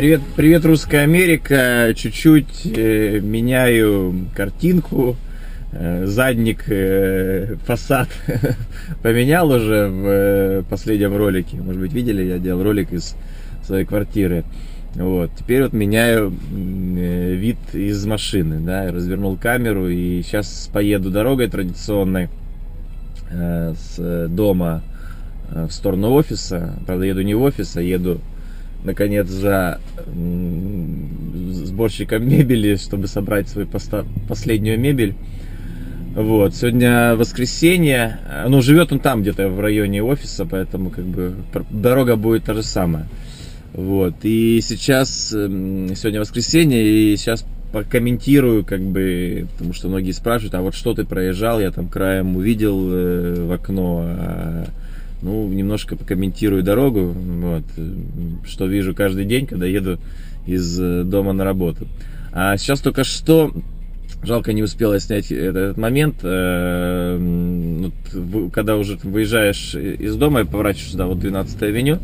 Привет, привет, русская Америка. Чуть-чуть э, меняю картинку. Э, задник, э, фасад поменял уже в э, последнем ролике. Может быть, видели, я делал ролик из своей квартиры. Вот. Теперь вот меняю э, вид из машины, да, развернул камеру и сейчас поеду дорогой традиционной э, с дома э, в сторону офиса. Правда, еду не в офис, а еду наконец за сборщиком мебели, чтобы собрать свою последнюю мебель. Вот, сегодня воскресенье, ну, живет он там где-то в районе офиса, поэтому как бы дорога будет та же самая. Вот, и сейчас, эм, сегодня воскресенье, и сейчас покомментирую, как бы, потому что многие спрашивают, а вот что ты проезжал, я там краем увидел э, в окно, а, ну, немножко покомментирую дорогу, вот, что вижу каждый день, когда еду из э, дома на работу. А сейчас только что Жалко, не успел снять этот момент. Э, когда уже выезжаешь из дома и поворачиваешь сюда, вот 12 авеню,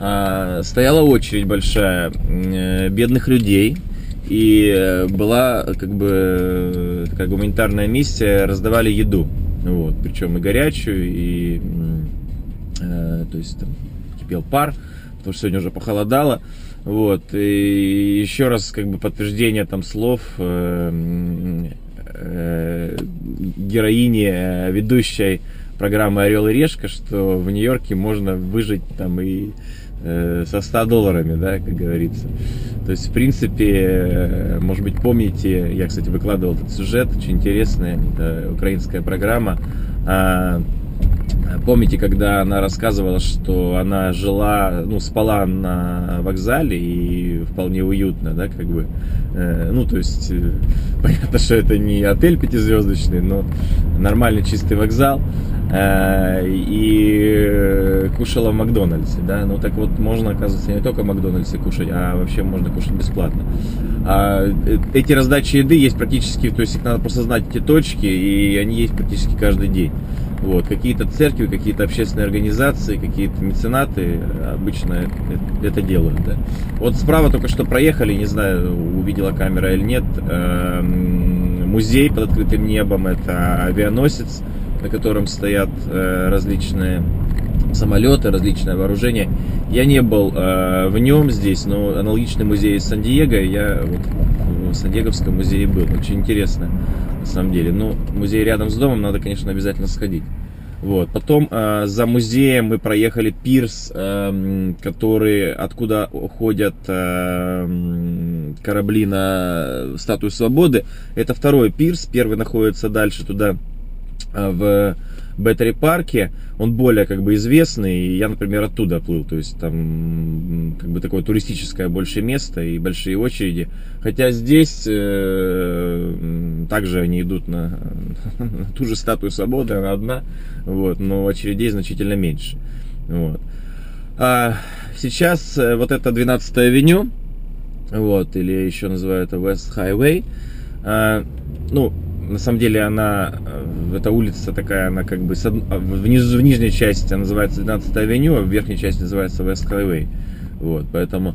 а, стояла очередь большая э, бедных людей. И была как бы такая гуманитарная миссия, раздавали еду. Вот, причем и горячую, и то есть там кипел пар, потому что сегодня уже похолодало. Вот, и еще раз как бы подтверждение там слов э, э, героини, э, ведущей программы «Орел и решка», что в Нью-Йорке можно выжить там и э, со 100 долларами, да, как говорится. То есть, в принципе, может быть, помните, я, кстати, выкладывал этот сюжет, очень интересный, это украинская программа, а, Помните, когда она рассказывала, что она жила, ну, спала на вокзале и вполне уютно, да, как бы, э, ну, то есть, э, понятно, что это не отель пятизвездочный, но нормальный чистый вокзал, э, и кушала в Макдональдсе, да, ну, так вот, можно, оказывается, не только в Макдональдсе кушать, а вообще можно кушать бесплатно. А, э, эти раздачи еды есть практически, то есть их надо просто знать эти точки, и они есть практически каждый день. Вот, какие-то церкви, какие-то общественные организации, какие-то меценаты обычно это, это делают. Да. Вот справа только что проехали, не знаю, увидела камера или нет, эм, музей под открытым небом, это авианосец, на котором стоят э, различные самолеты, различное вооружение. Я не был э, в нем здесь, но аналогичный музей Сан-Диего, я вот в Сан-Диеговском музее был, очень интересно на самом деле. Ну, музей рядом с домом, надо, конечно, обязательно сходить. Вот. Потом э, за музеем мы проехали пирс, э, который, откуда уходят э, корабли на Статую Свободы. Это второй пирс, первый находится дальше туда, в Беттери парке, он более как бы известный, и я, например, оттуда плыл, то есть там как бы такое туристическое больше место и большие очереди. Хотя здесь э, также они идут на, на ту же статую свободы, она одна, вот, но очередей значительно меньше. Вот. А сейчас э, вот это 12 авеню, вот, или еще называют это West Highway, а, ну, на самом деле она, э, эта улица такая, она как бы а, в, низ, в нижней части она называется 12 авеню, а в верхней части называется West Highway. Вот, поэтому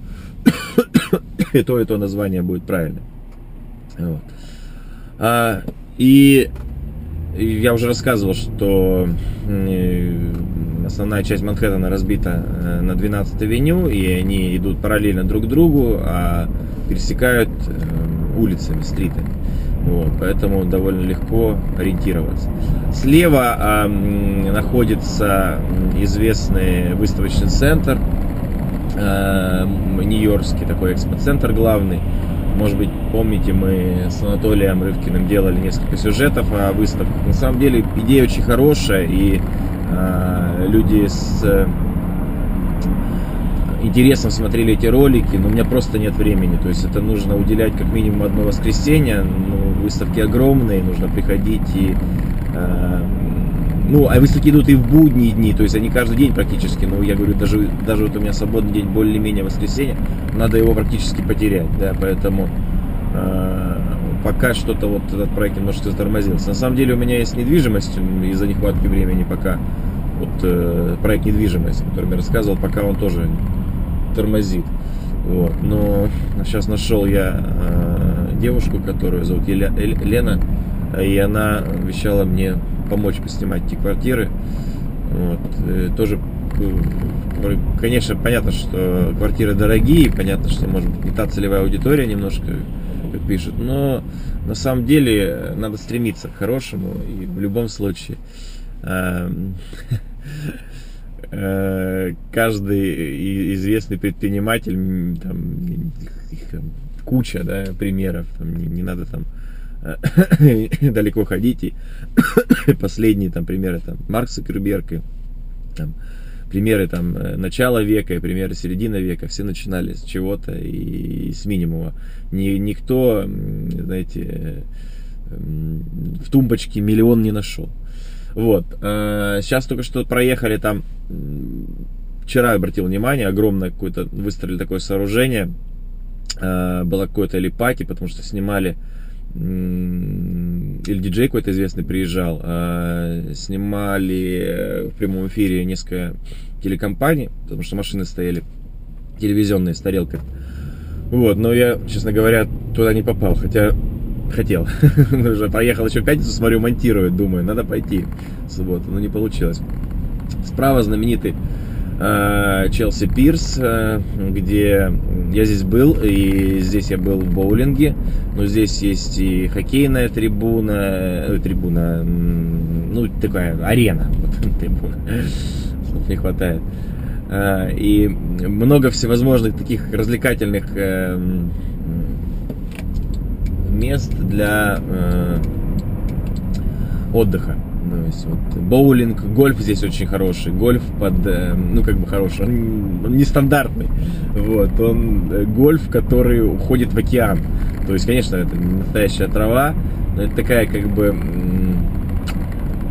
и то, и то название будет правильно. Вот. А, и, я уже рассказывал, что основная часть Манхэттена разбита э, на 12 авеню, и они идут параллельно друг другу, а пересекают э, улицами, стритами. Вот, поэтому довольно легко ориентироваться. Слева э, находится известный выставочный центр, э, Нью-Йоркский такой экспоцентр главный. Может быть, помните, мы с Анатолием Рывкиным делали несколько сюжетов о выставках. На самом деле идея очень хорошая, и э, люди с интересом смотрели эти ролики, но у меня просто нет времени. То есть это нужно уделять как минимум одно воскресенье. Ну, выставки огромные, нужно приходить и... Э, ну, а выставки идут и в будние дни, то есть они каждый день практически, ну, я говорю, даже, даже вот у меня свободный день более-менее воскресенье, надо его практически потерять, да, поэтому э, пока что-то вот этот проект немножко затормозился. На самом деле у меня есть недвижимость из-за нехватки времени пока, вот э, проект недвижимости, о котором я рассказывал, пока он тоже тормозит. Вот. Но сейчас нашел я э, девушку, которую зовут Еля, Лена, и она обещала мне помочь поснимать эти квартиры. Вот. И тоже, конечно, понятно, что квартиры дорогие, понятно, что, может быть, не та целевая аудитория немножко, как пишут, но на самом деле надо стремиться к хорошему, и в любом случае э, каждый известный предприниматель, там, куча да, примеров, там, не, не надо там далеко ходить. И последние там примеры там Марк Цукерберг и там, примеры там э, начала века и примеры середины века, все начинали с чего-то и, и с минимума. Ни, никто, знаете, в тумбочке миллион не нашел. Вот. Сейчас а, только что проехали там, вчера обратил внимание, огромное какое-то, выстроили такое сооружение, а, было какое-то липаки, потому что снимали или диджей какой-то известный приезжал, а, снимали в прямом эфире несколько телекомпаний, потому что машины стояли телевизионные с тарелкой. Вот, но я, честно говоря, туда не попал, хотя хотел. Уже поехал еще в пятницу, смотрю, монтируют, думаю, надо пойти в субботу, но не получилось. Справа знаменитый Э, Челси Пирс, э, где я здесь был, и здесь я был в боулинге, но здесь есть и хоккейная трибуна, э, трибуна, ну, такая арена, вот, трибуна, не хватает. И много всевозможных таких развлекательных мест для отдыха. То есть вот боулинг, гольф здесь очень хороший. Гольф под, э, ну как бы хороший, он, он нестандартный. Вот, он э, гольф, который уходит в океан. То есть, конечно, это не настоящая трава, но это такая как бы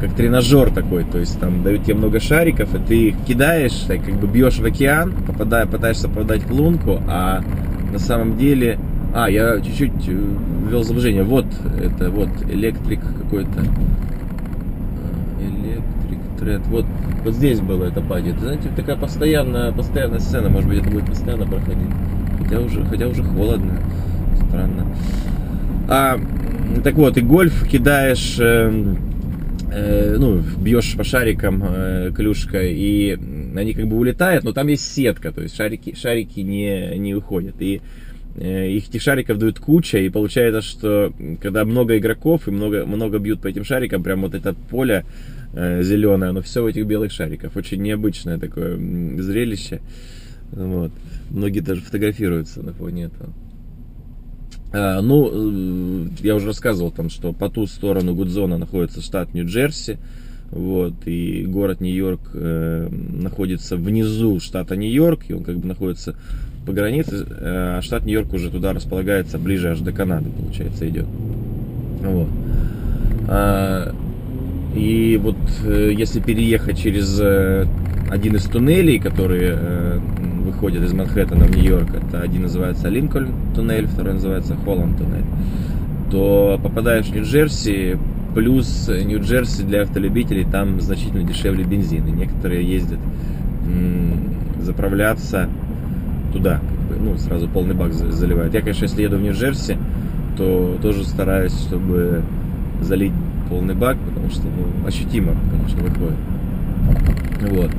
как тренажер такой, то есть там дают тебе много шариков, и ты их кидаешь, так, как бы бьешь в океан, попадая, пытаешься попадать в лунку, а на самом деле, а, я чуть-чуть э, ввел заблуждение, вот это вот электрик какой-то, Тред. Вот, вот здесь было это пати. Знаете, такая постоянная, постоянная сцена, может быть, это будет постоянно проходить. Хотя уже, хотя уже холодно. Странно. А, так вот, и гольф кидаешь, э, э, ну, бьешь по шарикам э, клюшкой, и они как бы улетают, но там есть сетка, то есть шарики, шарики не, не уходят. И э, их этих шариков дают куча, и получается, что когда много игроков и много, много бьют по этим шарикам, прям вот это поле э, зеленое, но все в этих белых шариках. Очень необычное такое зрелище. Вот. Многие даже фотографируются на фоне этого. А, ну, э, я уже рассказывал там, что по ту сторону Гудзона находится штат Нью-Джерси. Вот, и город Нью-Йорк э, находится внизу штата Нью-Йорк, и он как бы находится по границе, а штат Нью-Йорк уже туда располагается ближе аж до Канады, получается, идет. Вот. А, и вот э, если переехать через э, один из туннелей, которые выходят из Манхэттена в Нью-Йорк, это один называется Линкольн туннель, второй называется Холланд туннель, то попадаешь в Нью-Джерси, плюс Нью-Джерси для автолюбителей там значительно дешевле бензин, и некоторые ездят заправляться туда, ну, сразу полный бак заливают. Я, конечно, если еду в Нью-Джерси, то тоже стараюсь, чтобы залить полный бак, потому что ну, ощутимо, конечно, выходит. Вот.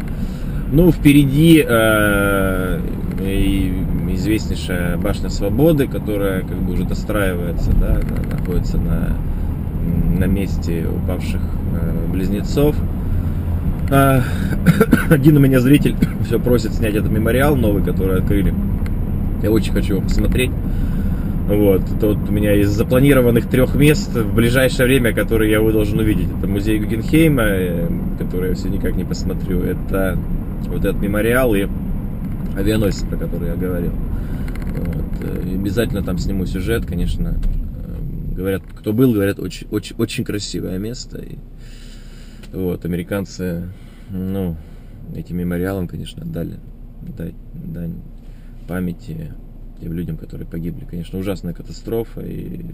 Ну, впереди э, известнейшая башня Свободы, которая как бы уже достраивается, да, находится на, на месте упавших э, близнецов. Э, один у меня зритель все просит снять этот мемориал новый, который открыли. Я очень хочу его посмотреть. Вот, тут у меня из запланированных трех мест в ближайшее время, которые я должен увидеть, это музей Гугенхейма, э, который я все никак не посмотрю, это вот этот мемориал и авианосец, про который я говорил. Вот, обязательно там сниму сюжет, конечно. Э, говорят, кто был, говорят, очень, очень, очень красивое место. И, вот, американцы, ну, этим мемориалом, конечно, дали дать дань памяти тем людям, которые погибли. Конечно, ужасная катастрофа. И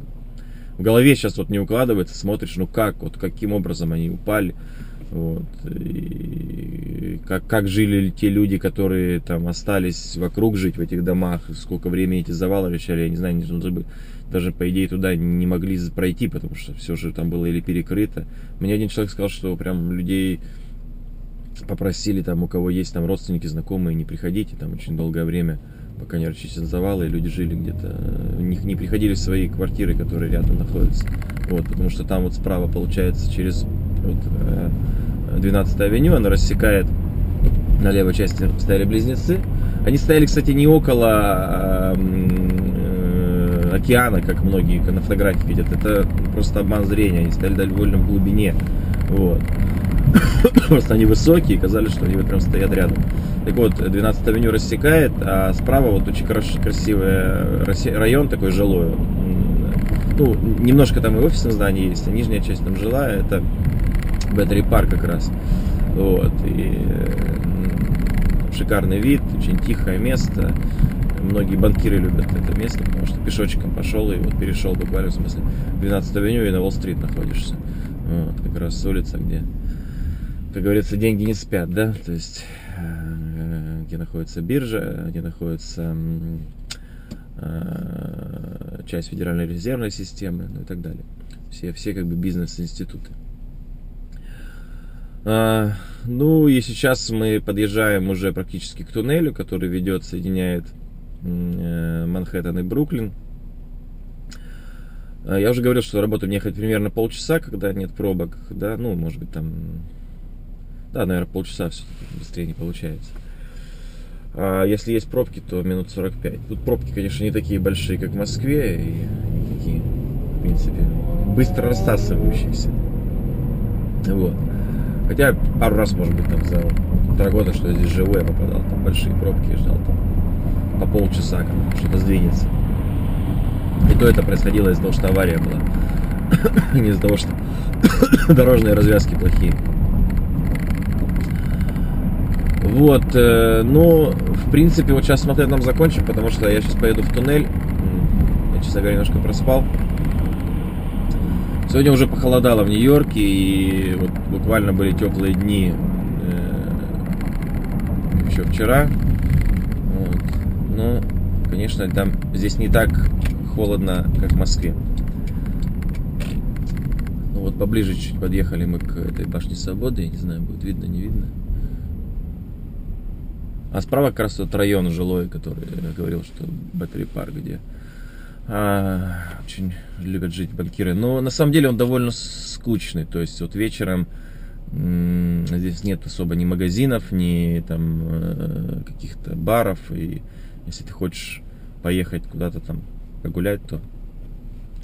в голове сейчас вот не укладывается, смотришь, ну как, вот каким образом они упали. Вот. И как, как жили те люди, которые там остались вокруг жить в этих домах, сколько времени эти завалы решали, я не знаю, не бы, даже по идее туда не могли пройти, потому что все же там было или перекрыто. Мне один человек сказал, что прям людей попросили там, у кого есть там родственники, знакомые, не приходите, там очень долгое время, пока не расчистят завалы, и люди жили где-то, них не приходили в свои квартиры, которые рядом находятся. Вот, потому что там вот справа получается через 12 э, авеню, она рассекает на левой части стояли близнецы. Они стояли, кстати, не около э, океана, как многие на фотографии видят. Это просто обман зрения. Они стояли довольно в глубине. Вот. Просто они высокие, казались, что они вот прям стоят рядом. Так вот, 12 авеню рассекает, а справа вот очень красивый район такой жилой. Ну, немножко там и офисное здание есть, а нижняя часть там жилая, это Беттери парк как раз. Вот, и шикарный вид, очень тихое место. Многие банкиры любят это место, потому что пешочком пошел и вот перешел буквально, в смысле, 12 авеню и на Уолл-стрит находишься. Вот, как раз улица, где как говорится, деньги не спят, да, то есть э, где находится биржа, где находится э, часть Федеральной резервной системы, ну и так далее. Все, все как бы бизнес-институты. А, ну и сейчас мы подъезжаем уже практически к туннелю, который ведет, соединяет э, Манхэттен и Бруклин. А, я уже говорил, что работа мне ехать примерно полчаса, когда нет пробок, да, ну, может быть, там да, наверное, полчаса все-таки быстрее не получается. А если есть пробки, то минут 45. Тут пробки, конечно, не такие большие, как в Москве, и такие, в принципе, быстро рассасывающиеся. Вот. Хотя пару раз, может быть, там за полтора года, что я здесь живу, я попадал, там большие пробки, я ждал там по полчаса, как что-то сдвинется. И то это происходило из-за того, что авария была. Не из-за того, что дорожные развязки плохие. Вот, э, ну, в принципе, вот сейчас смотреть нам закончим, потому что я сейчас поеду в туннель. Я, честно говоря, немножко проспал. Сегодня уже похолодало в Нью-Йорке, и вот буквально были теплые дни э, еще вчера. Вот. Но, конечно, там здесь не так холодно, как в Москве. Ну вот поближе чуть подъехали мы к этой башне свободы. Я не знаю, будет видно, не видно. А справа как раз тот район жилой, который я говорил, что Battery Park, где очень любят жить банкиры. Но на самом деле он довольно скучный. То есть вот вечером здесь нет особо ни магазинов, ни там э, каких-то баров. И если ты хочешь поехать куда-то там погулять, то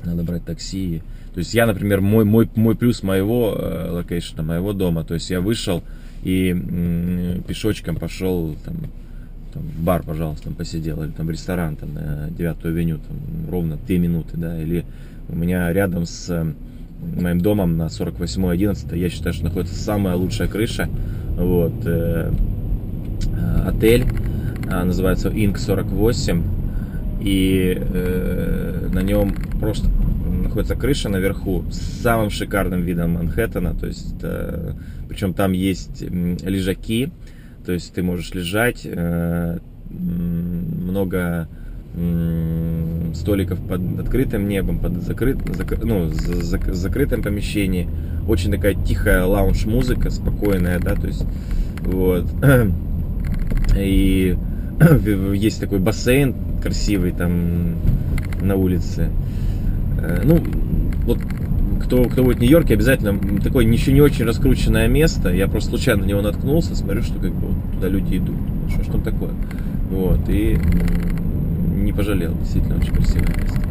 надо брать такси. То есть я, например, мой, мой, мой плюс моего э, location а, моего дома, то есть я вышел, и пешочком пошел там, там, бар, пожалуйста, там посидел, или там ресторан там, на 9 авеню, там, ровно 2 минуты, да, или у меня рядом с моим домом на 48 11 я считаю, что находится самая лучшая крыша, вот, э, э отель, э, называется Инк 48, и э, на нем просто находится крыша наверху с самым шикарным видом Манхэттена, то есть, э, причем там есть лежаки, то есть ты можешь лежать, э, много столиков под открытым небом, под закрыт, зак, ну, за, за, закрытым помещении, очень такая тихая лаунж-музыка, спокойная, да, то есть, вот, и есть такой бассейн красивый там на улице, Э, ну, вот кто, кто будет в Нью-Йорке, обязательно такое еще не очень раскрученное место. Я просто случайно на него наткнулся, смотрю, что как бы вот туда люди идут. Что, что такое? Вот, и не пожалел, действительно очень красивое место.